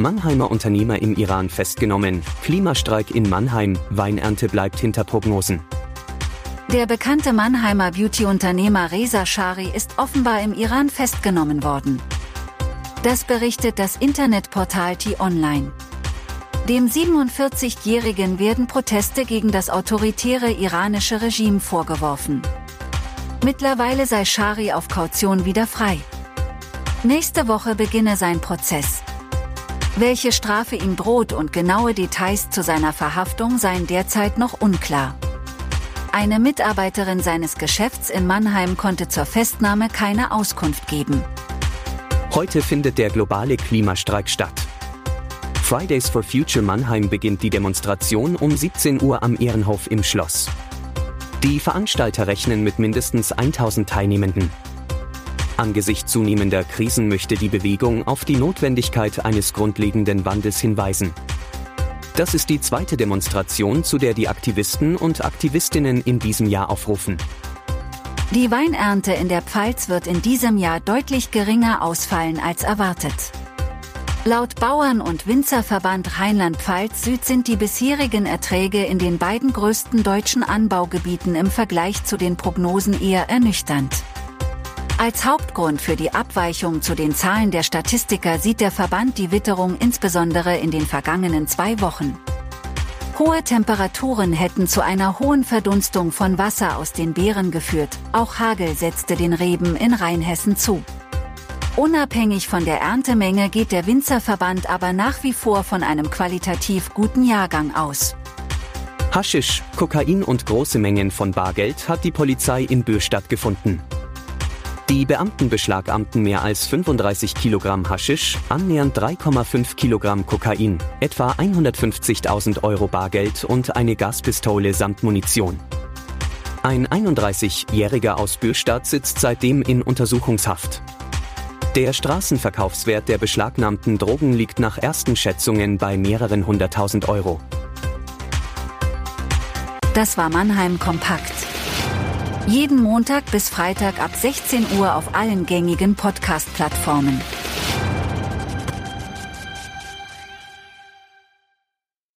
Mannheimer Unternehmer im Iran festgenommen, Klimastreik in Mannheim, Weinernte bleibt hinter Prognosen. Der bekannte Mannheimer Beauty-Unternehmer Reza Shari ist offenbar im Iran festgenommen worden. Das berichtet das Internetportal T-Online. Dem 47-Jährigen werden Proteste gegen das autoritäre iranische Regime vorgeworfen. Mittlerweile sei Shari auf Kaution wieder frei. Nächste Woche beginne sein Prozess. Welche Strafe ihm droht und genaue Details zu seiner Verhaftung seien derzeit noch unklar. Eine Mitarbeiterin seines Geschäfts in Mannheim konnte zur Festnahme keine Auskunft geben. Heute findet der globale Klimastreik statt. Fridays for Future Mannheim beginnt die Demonstration um 17 Uhr am Ehrenhof im Schloss. Die Veranstalter rechnen mit mindestens 1000 Teilnehmenden. Angesichts zunehmender Krisen möchte die Bewegung auf die Notwendigkeit eines grundlegenden Wandels hinweisen. Das ist die zweite Demonstration, zu der die Aktivisten und Aktivistinnen in diesem Jahr aufrufen. Die Weinernte in der Pfalz wird in diesem Jahr deutlich geringer ausfallen als erwartet. Laut Bauern- und Winzerverband Rheinland-Pfalz Süd sind die bisherigen Erträge in den beiden größten deutschen Anbaugebieten im Vergleich zu den Prognosen eher ernüchternd. Als Hauptgrund für die Abweichung zu den Zahlen der Statistiker sieht der Verband die Witterung insbesondere in den vergangenen zwei Wochen. Hohe Temperaturen hätten zu einer hohen Verdunstung von Wasser aus den Beeren geführt, auch Hagel setzte den Reben in Rheinhessen zu. Unabhängig von der Erntemenge geht der Winzerverband aber nach wie vor von einem qualitativ guten Jahrgang aus. Haschisch, Kokain und große Mengen von Bargeld hat die Polizei in Bürstadt gefunden. Die Beamten beschlagamten mehr als 35 Kilogramm Haschisch, annähernd 3,5 Kilogramm Kokain, etwa 150.000 Euro Bargeld und eine Gaspistole samt Munition. Ein 31-Jähriger aus Bürstadt sitzt seitdem in Untersuchungshaft. Der Straßenverkaufswert der beschlagnahmten Drogen liegt nach ersten Schätzungen bei mehreren hunderttausend Euro. Das war Mannheim Kompakt. Jeden Montag bis Freitag ab 16 Uhr auf allen gängigen Podcast-Plattformen.